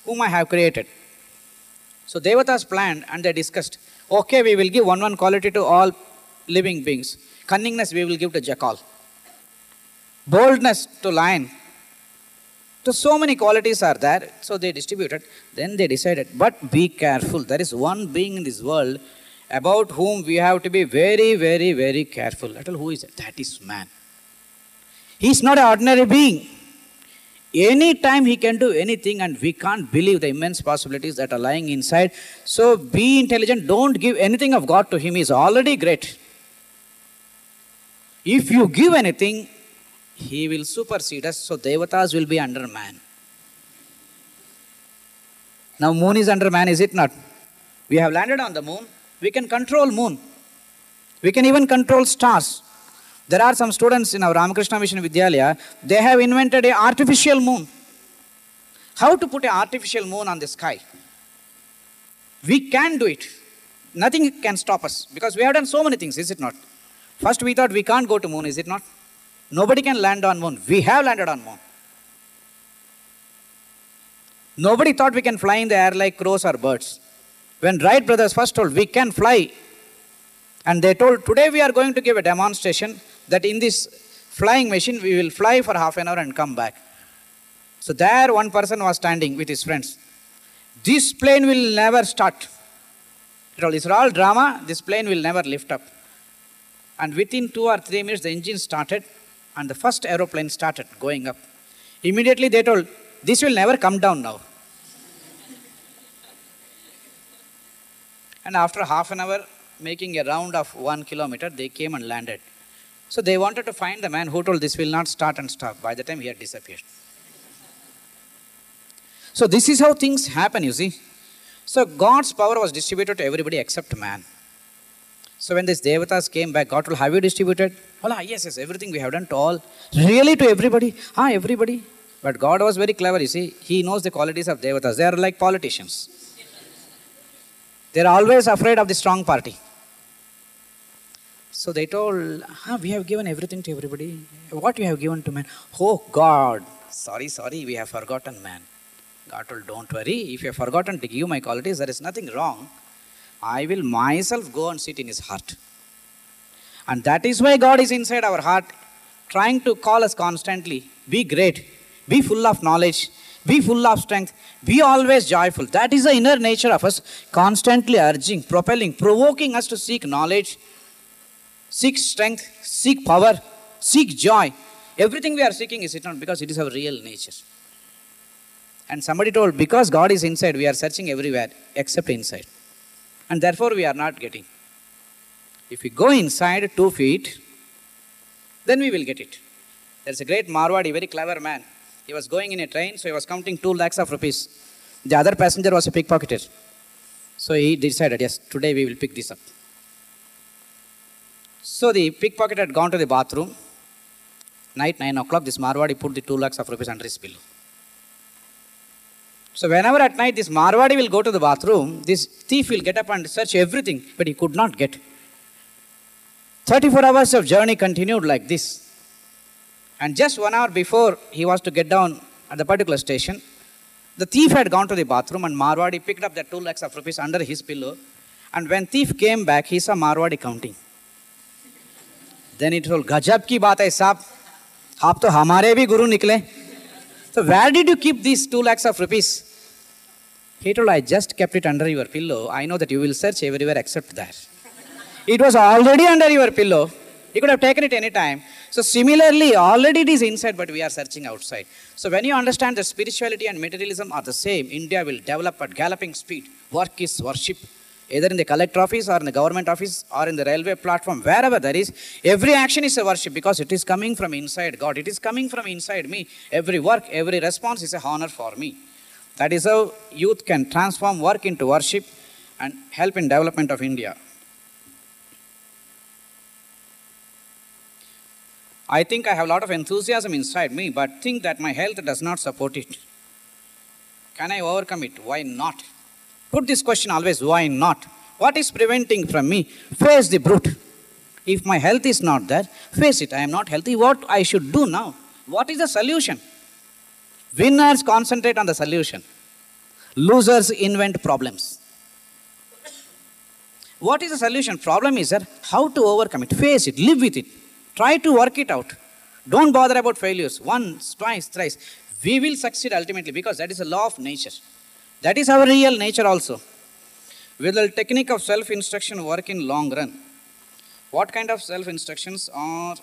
whom I have created. So Devatas planned and they discussed, okay, we will give one one quality to all living beings. Cunningness we will give to jackal. Boldness to lion. So, so many qualities are there. So they distributed. Then they decided, but be careful. There is one being in this world about whom we have to be very, very, very careful. Let who is it? That is man. He is not an ordinary being. Anytime he can do anything, and we can't believe the immense possibilities that are lying inside. So be intelligent. Don't give anything of God to him. He is already great. If you give anything, he will supersede us. So devatas will be under man. Now moon is under man, is it not? We have landed on the moon. We can control moon. We can even control stars. There are some students in our Ramakrishna Mission Vidyalaya, they have invented a artificial moon. How to put an artificial moon on the sky? We can do it. Nothing can stop us because we have done so many things, is it not? First we thought we can't go to moon, is it not? Nobody can land on moon. We have landed on moon. Nobody thought we can fly in the air like crows or birds. When Wright brothers first told we can fly, and they told today we are going to give a demonstration that in this flying machine we will fly for half an hour and come back. So there one person was standing with his friends. This plane will never start. It's all drama. This plane will never lift up. And within two or three minutes, the engine started, and the first aeroplane started going up. Immediately they told, This will never come down now. And after half an hour, making a round of one kilometer, they came and landed. So they wanted to find the man who told this will not start and stop. By the time he had disappeared. So this is how things happen, you see. So God's power was distributed to everybody except man. So when these devatas came back, God told, Have you distributed? Oh, yes, yes, everything we have done to all. Really to everybody? Ah, everybody. But God was very clever, you see. He knows the qualities of devatas. They are like politicians. They are always afraid of the strong party. So they told, ah, we have given everything to everybody. What you have given to man? Oh God, sorry, sorry, we have forgotten man. God told, don't worry. If you have forgotten to give my qualities, there is nothing wrong. I will myself go and sit in his heart. And that is why God is inside our heart, trying to call us constantly. Be great, be full of knowledge, be full of strength, be always joyful. That is the inner nature of us, constantly urging, propelling, provoking us to seek knowledge, seek strength, seek power, seek joy. Everything we are seeking is eternal because it is our real nature. And somebody told, because God is inside, we are searching everywhere except inside. And therefore we are not getting. If we go inside two feet, then we will get it. There's a great Marwadi, very clever man. He was going in a train, so he was counting two lakhs of rupees. The other passenger was a pickpocketer. So he decided, yes, today we will pick this up. So the pickpocket had gone to the bathroom. Night 9 o'clock, this Marwadi put the 2 lakhs of rupees under his pillow. So whenever at night this Marwadi will go to the bathroom, this thief will get up and search everything, but he could not get. 34 hours of journey continued like this. And just one hour before he was to get down at the particular station, the thief had gone to the bathroom and Marwadi picked up the 2 lakhs of rupees under his pillow. And when thief came back, he saw Marwadi counting. Then he told, Gajab ki baat hai saab, aap to hamare bhi guru nikle. So where did you keep these 2 lakhs of rupees? He told, I just kept it under your pillow. I know that you will search everywhere except there. it was already under your pillow you could have taken it any time so similarly already it is inside but we are searching outside so when you understand that spirituality and materialism are the same india will develop at galloping speed work is worship either in the collector office or in the government office or in the railway platform, wherever there is, every action is a worship because it is coming from inside God. It is coming from inside me. Every work, every response is a honor for me. That is how youth can transform work into worship and help in development of India. I think I have a lot of enthusiasm inside me, but think that my health does not support it. Can I overcome it? Why not? Put this question always why not? What is preventing from me? Face the brute. If my health is not there, face it. I am not healthy. What I should do now? What is the solution? Winners concentrate on the solution. Losers invent problems. What is the solution? Problem is that how to overcome it. Face it. Live with it. Try to work it out. Don't bother about failures. Once, twice, thrice. We will succeed ultimately because that is a law of nature. That is our real nature also. Will the technique of self-instruction work in long run? What kind of self-instructions are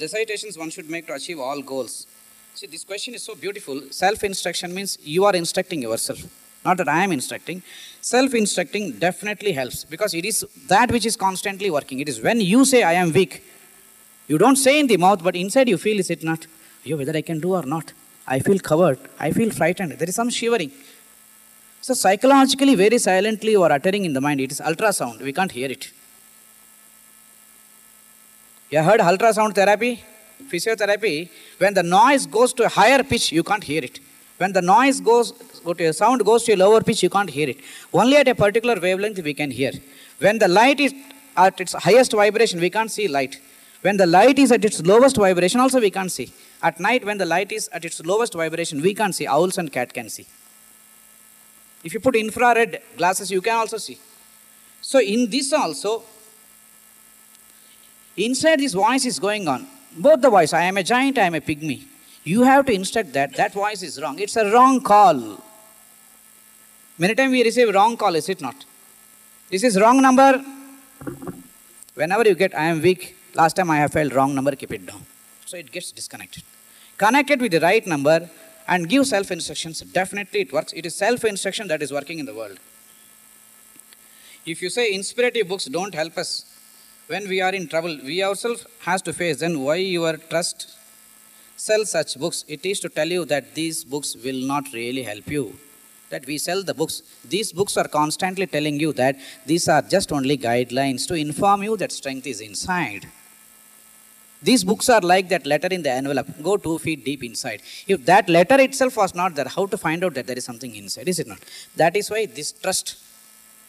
recitations one should make to achieve all goals? See, this question is so beautiful. Self-instruction means you are instructing yourself. Not that I am instructing. Self-instructing definitely helps because it is that which is constantly working. It is when you say I am weak, you don't say in the mouth, but inside you feel, is it not? Whether I can do or not. I feel covered. I feel frightened. There is some shivering. So psychologically, very silently you are uttering in the mind. It is ultrasound. We can't hear it. You heard ultrasound therapy, physiotherapy. When the noise goes to a higher pitch, you can't hear it. When the noise goes, go to a sound goes to a lower pitch, you can't hear it. Only at a particular wavelength we can hear. When the light is at its highest vibration, we can't see light. When the light is at its lowest vibration, also we can't see. At night, when the light is at its lowest vibration, we can't see. Owls and cat can see. If you put infrared glasses, you can also see. So in this also, inside this voice is going on. Both the voice, I am a giant, I am a pygmy. You have to instruct that. That voice is wrong. It's a wrong call. Many times we receive wrong call, is it not? This is wrong number. Whenever you get, I am weak, last time I have felt wrong number, keep it down. So it gets disconnected. Connect it with the right number and give self instructions. Definitely it works. It is self instruction that is working in the world. If you say inspirative books don't help us when we are in trouble, we ourselves has to face, then why your trust sell such books? It is to tell you that these books will not really help you. That we sell the books. These books are constantly telling you that these are just only guidelines to inform you that strength is inside. These books are like that letter in the envelope. Go two feet deep inside. If that letter itself was not there, how to find out that there is something inside? Is it not? That is why this trust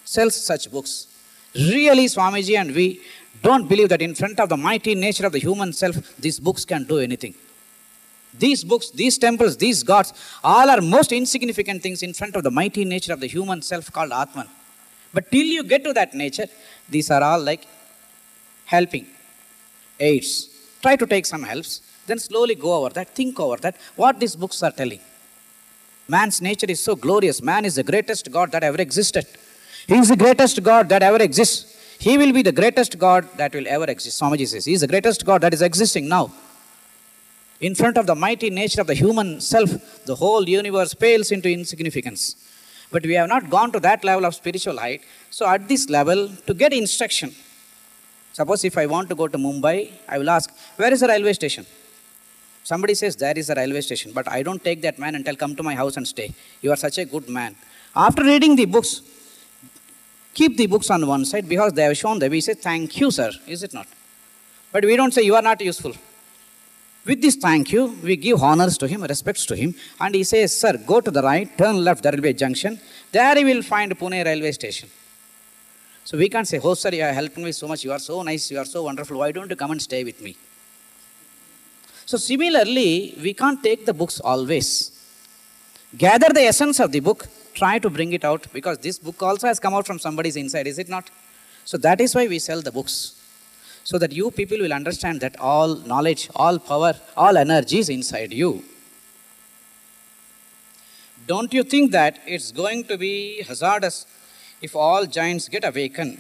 sells such books. Really, Swamiji and we don't believe that in front of the mighty nature of the human self, these books can do anything. These books, these temples, these gods, all are most insignificant things in front of the mighty nature of the human self called Atman. But till you get to that nature, these are all like helping, aids. Try to take some helps, then slowly go over that, think over that, what these books are telling. Man's nature is so glorious. Man is the greatest God that ever existed. He is the greatest God that ever exists. He will be the greatest God that will ever exist. Swamiji says, He is the greatest God that is existing now. In front of the mighty nature of the human self, the whole universe pales into insignificance. But we have not gone to that level of spiritual height. So, at this level, to get instruction, suppose if I want to go to Mumbai, I will ask, Where is the railway station? Somebody says, There is a railway station. But I don't take that man and tell, Come to my house and stay. You are such a good man. After reading the books, keep the books on one side because they have shown that we say, Thank you, sir. Is it not? But we don't say, You are not useful. With this thank you, we give honors to him, respects to him, and he says, Sir, go to the right, turn left, there will be a junction. There you will find Pune railway station. So we can't say, Oh, sir, you have helped me so much. You are so nice. You are so wonderful. Why don't you come and stay with me? So, similarly, we can't take the books always. Gather the essence of the book, try to bring it out because this book also has come out from somebody's inside, is it not? So, that is why we sell the books so that you people will understand that all knowledge, all power, all energy is inside you. Don't you think that it's going to be hazardous if all giants get awakened?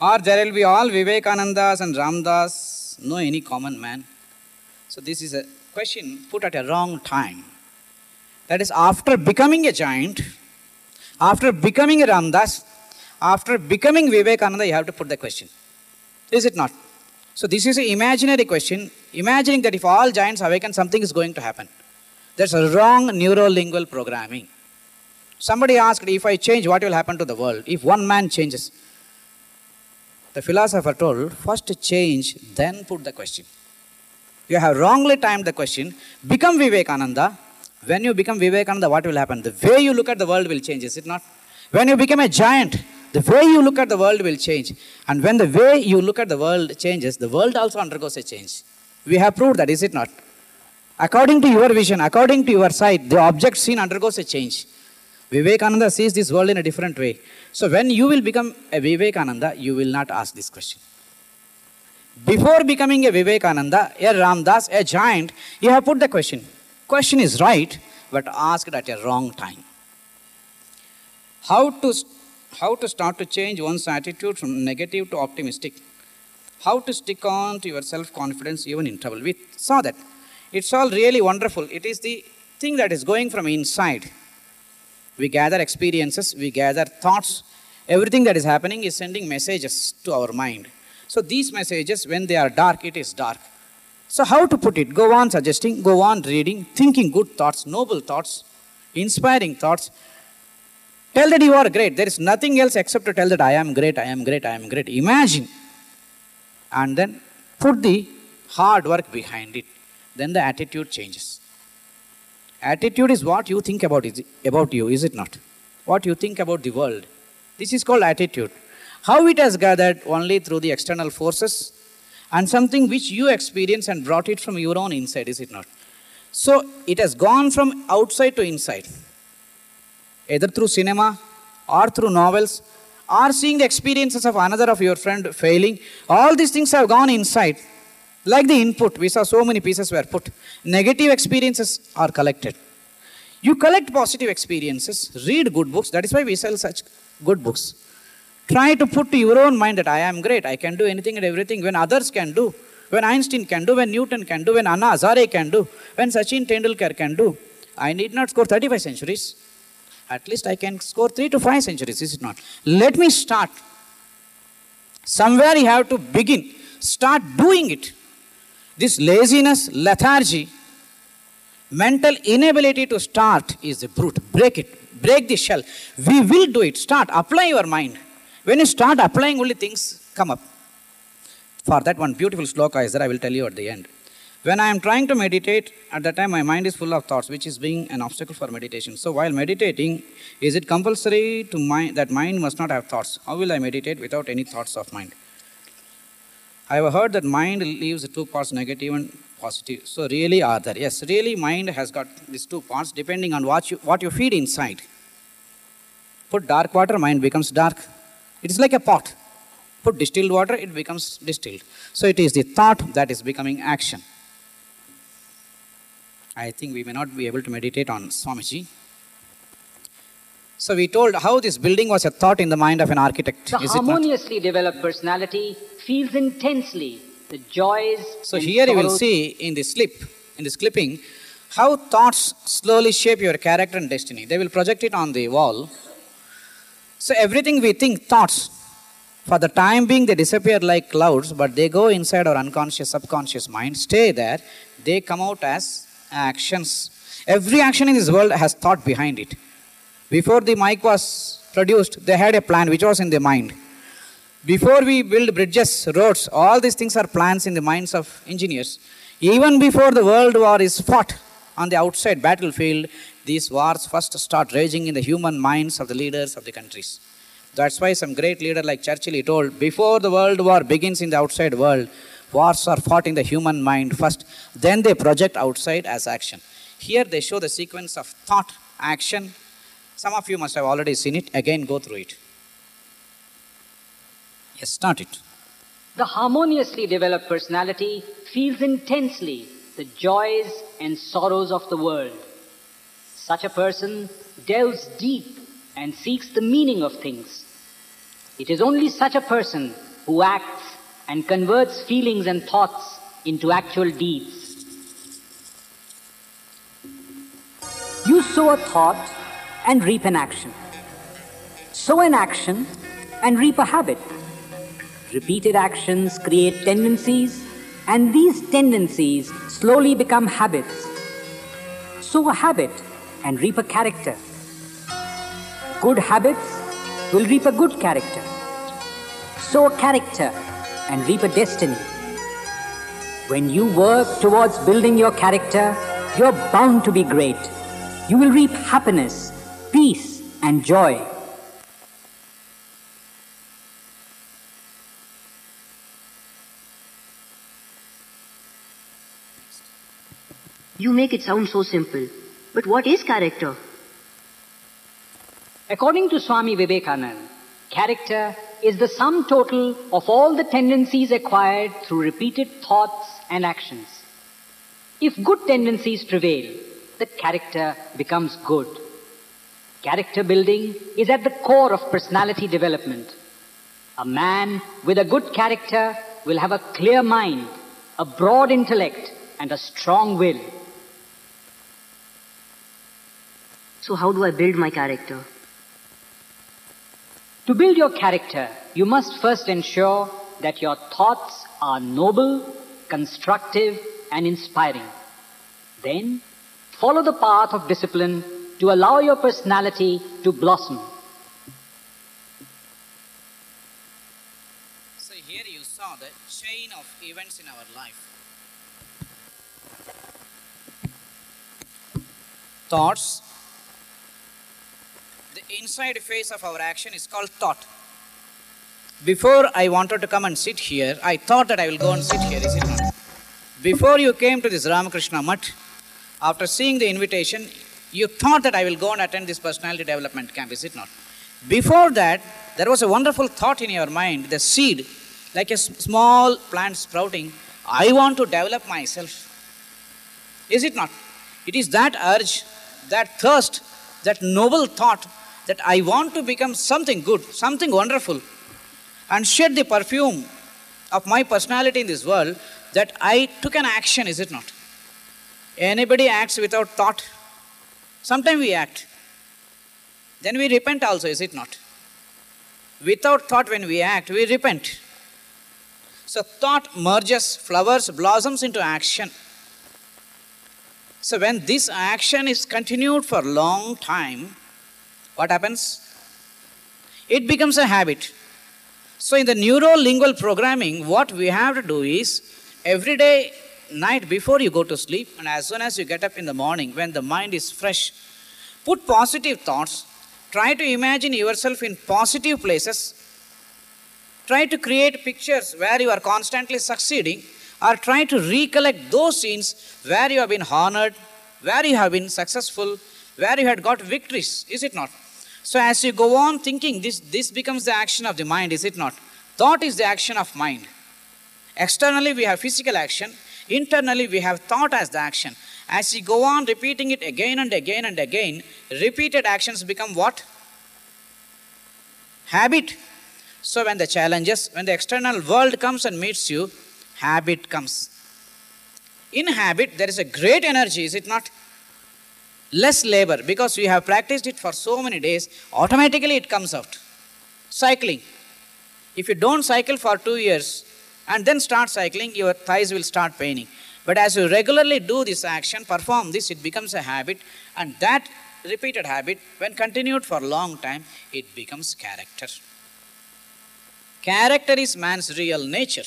Or there will be all Vivekanandas and Ramdas, no any common man? So, this is a question put at a wrong time. That is, after becoming a giant, after becoming a Ramdas, after becoming Vivekananda, you have to put the question. Is it not? So this is an imaginary question, imagining that if all giants awaken, something is going to happen. That's a wrong neurolingual programming. Somebody asked, if I change, what will happen to the world? If one man changes. The philosopher told, first change, then put the question. You have wrongly timed the question. Become Vivekananda. When you become Vivekananda, what will happen? The way you look at the world will change, is it not? When you become a giant, the way you look at the world will change. And when the way you look at the world changes, the world also undergoes a change. We have proved that, is it not? According to your vision, according to your sight, the object seen undergoes a change. Vivekananda sees this world in a different way. So when you will become a Vivekananda, you will not ask this question. Before becoming a Vivekananda, a Ramdas, a giant, you have put the question. Question is right, but asked at a wrong time. How to, how to start to change one's attitude from negative to optimistic. How to stick on to your self-confidence even in trouble. We saw that. It's all really wonderful. It is the thing that is going from inside. We gather experiences, we gather thoughts. Everything that is happening is sending messages to our mind. So these messages, when they are dark, it is dark. So how to put it? Go on suggesting, go on reading, thinking good thoughts, noble thoughts, inspiring thoughts. Tell that you are great. There is nothing else except to tell that I am great, I am great, I am great. Imagine. And then put the hard work behind it. Then the attitude changes. Attitude is what you think about, is, about you, is it not? What you think about the world. This is called attitude. How it has gathered only through the external forces and something which you experience and brought it from your own inside, is it not? So it has gone from outside to inside, either through cinema or through novels or seeing the experiences of another of your friend failing. All these things have gone inside. Like the input, we saw so many pieces were put. Negative experiences are collected. You collect positive experiences, read good books. That is why we sell such good books. Try to put to your own mind that I am great, I can do anything and everything when others can do, when Einstein can do, when Newton can do, when Anna Hazare can do, when Sachin Tendulkar can do. I need not score 35 centuries. At least I can score 3 to 5 centuries, is it not? Let me start. Somewhere you have to begin. Start doing it. This laziness, lethargy, mental inability to start is the brute. Break it. Break the shell. We will do it. Start. Apply your mind. When you start applying, only things come up. For that one beautiful sloka is that I will tell you at the end. When I am trying to meditate, at that time my mind is full of thoughts, which is being an obstacle for meditation. So while meditating, is it compulsory to mind that mind must not have thoughts? How will I meditate without any thoughts of mind? I have heard that mind leaves two parts, negative and positive. So really are there? Yes, really mind has got these two parts depending on what you, what you feed inside. Put dark water, mind becomes dark. It is like a pot. Put distilled water, it becomes distilled. So it is the thought that is becoming action. I think we may not be able to meditate on Swamiji. So we told how this building was a thought in the mind of an architect. The harmoniously developed personality feels intensely the joys. So here you will see in this slip, in this clipping, how thoughts slowly shape your character and destiny. They will project it on the wall. So everything we think, thoughts, for the time being they disappear like clouds, but they go inside our unconscious, subconscious mind, stay there, they come out as actions. Every action in this world has thought behind it. Before the mic was produced, they had a plan which was in their mind. Before we build bridges, roads, all these things are plans in the minds of engineers. Even before the world war is fought on the outside battlefield, these wars first start raging in the human minds of the leaders of the countries. That's why some great leader like Churchill he told, before the world war begins in the outside world, wars are fought in the human mind first, then they project outside as action. Here they show the sequence of thought, action. Some of you must have already seen it. Again, go through it. Yes, start it. The harmoniously developed personality feels intensely the joys and sorrows of the world. Such a person delves deep and seeks the meaning of things. It is only such a person who acts and converts feelings and thoughts into actual deeds. You sow a thought and reap an action. Sow an action and reap a habit. Repeated actions create tendencies, and these tendencies slowly become habits. Sow a habit and reap a character. Good habits will reap a good character. sow a character, and reap a destiny. When you work towards building your character, you're bound to be great. You will reap happiness, peace, and joy. You make it sound so simple. But what is character? According to Swami Vivekananda, character is the sum total of all the tendencies acquired through repeated thoughts and actions. If good tendencies prevail, the character becomes good. Character building is at the core of personality development. A man with a good character will have a clear mind, a broad intellect, and a strong will. So how do I build my character? To build your character, you must first ensure that your thoughts are noble, constructive, and inspiring. Then, follow the path of discipline to allow your personality to blossom. So here you saw the chain of events in our life. Thoughts. Inside face of our action is called thought. Before I wanted to come and sit here, I thought that I will go and sit here, is it not? Before you came to this Ramakrishna Mutt, after seeing the invitation, you thought that I will go and attend this personality development camp, is it not? Before that, there was a wonderful thought in your mind, the seed, like a small plant sprouting. I want to develop myself. Is it not? It is that urge, that thirst, that noble thought that I want to become something good, something wonderful, and shed the perfume of my personality in this world that I took an action, is it not? Anybody acts without thought? Sometimes we act. Then we repent also, is it not? Without thought, when we act, we repent. So thought merges, flowers, blossoms into action. So when this action is continued for a long time, what happens? It becomes a habit. So in the neuro-lingual programming, what we have to do is every day, night before you go to sleep, and as soon as you get up in the morning, when the mind is fresh, put positive thoughts. Try to imagine yourself in positive places. Try to create pictures where you are constantly succeeding, or try to recollect those scenes where you have been honored, where you have been successful, where you had got victories, is it not? So as you go on thinking, this, this becomes the action of the mind, is it not? Thought is the action of mind. Externally, we have physical action. Internally, we have thought as the action. As you go on repeating it again and again and again, repeated actions become what? Habit. So when the challenges, when the external world comes and meets you, habit comes. In habit, there is a great energy, is it not? Less labor because we have practiced it for so many days, automatically it comes out. Cycling. If you don't cycle for two years and then start cycling, your thighs will start paining. But as you regularly do this action, perform this, it becomes a habit, and that repeated habit, when continued for a long time, it becomes character. Character is man's real nature.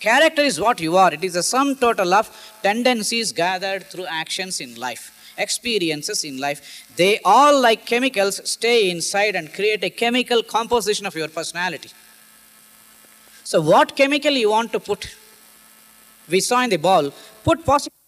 Character is what you are. It is the sum total of tendencies gathered through actions in life, experiences in life. They all, like chemicals, stay inside and create a chemical composition of your personality. So, what chemical you want to put? We saw in the ball, put positive.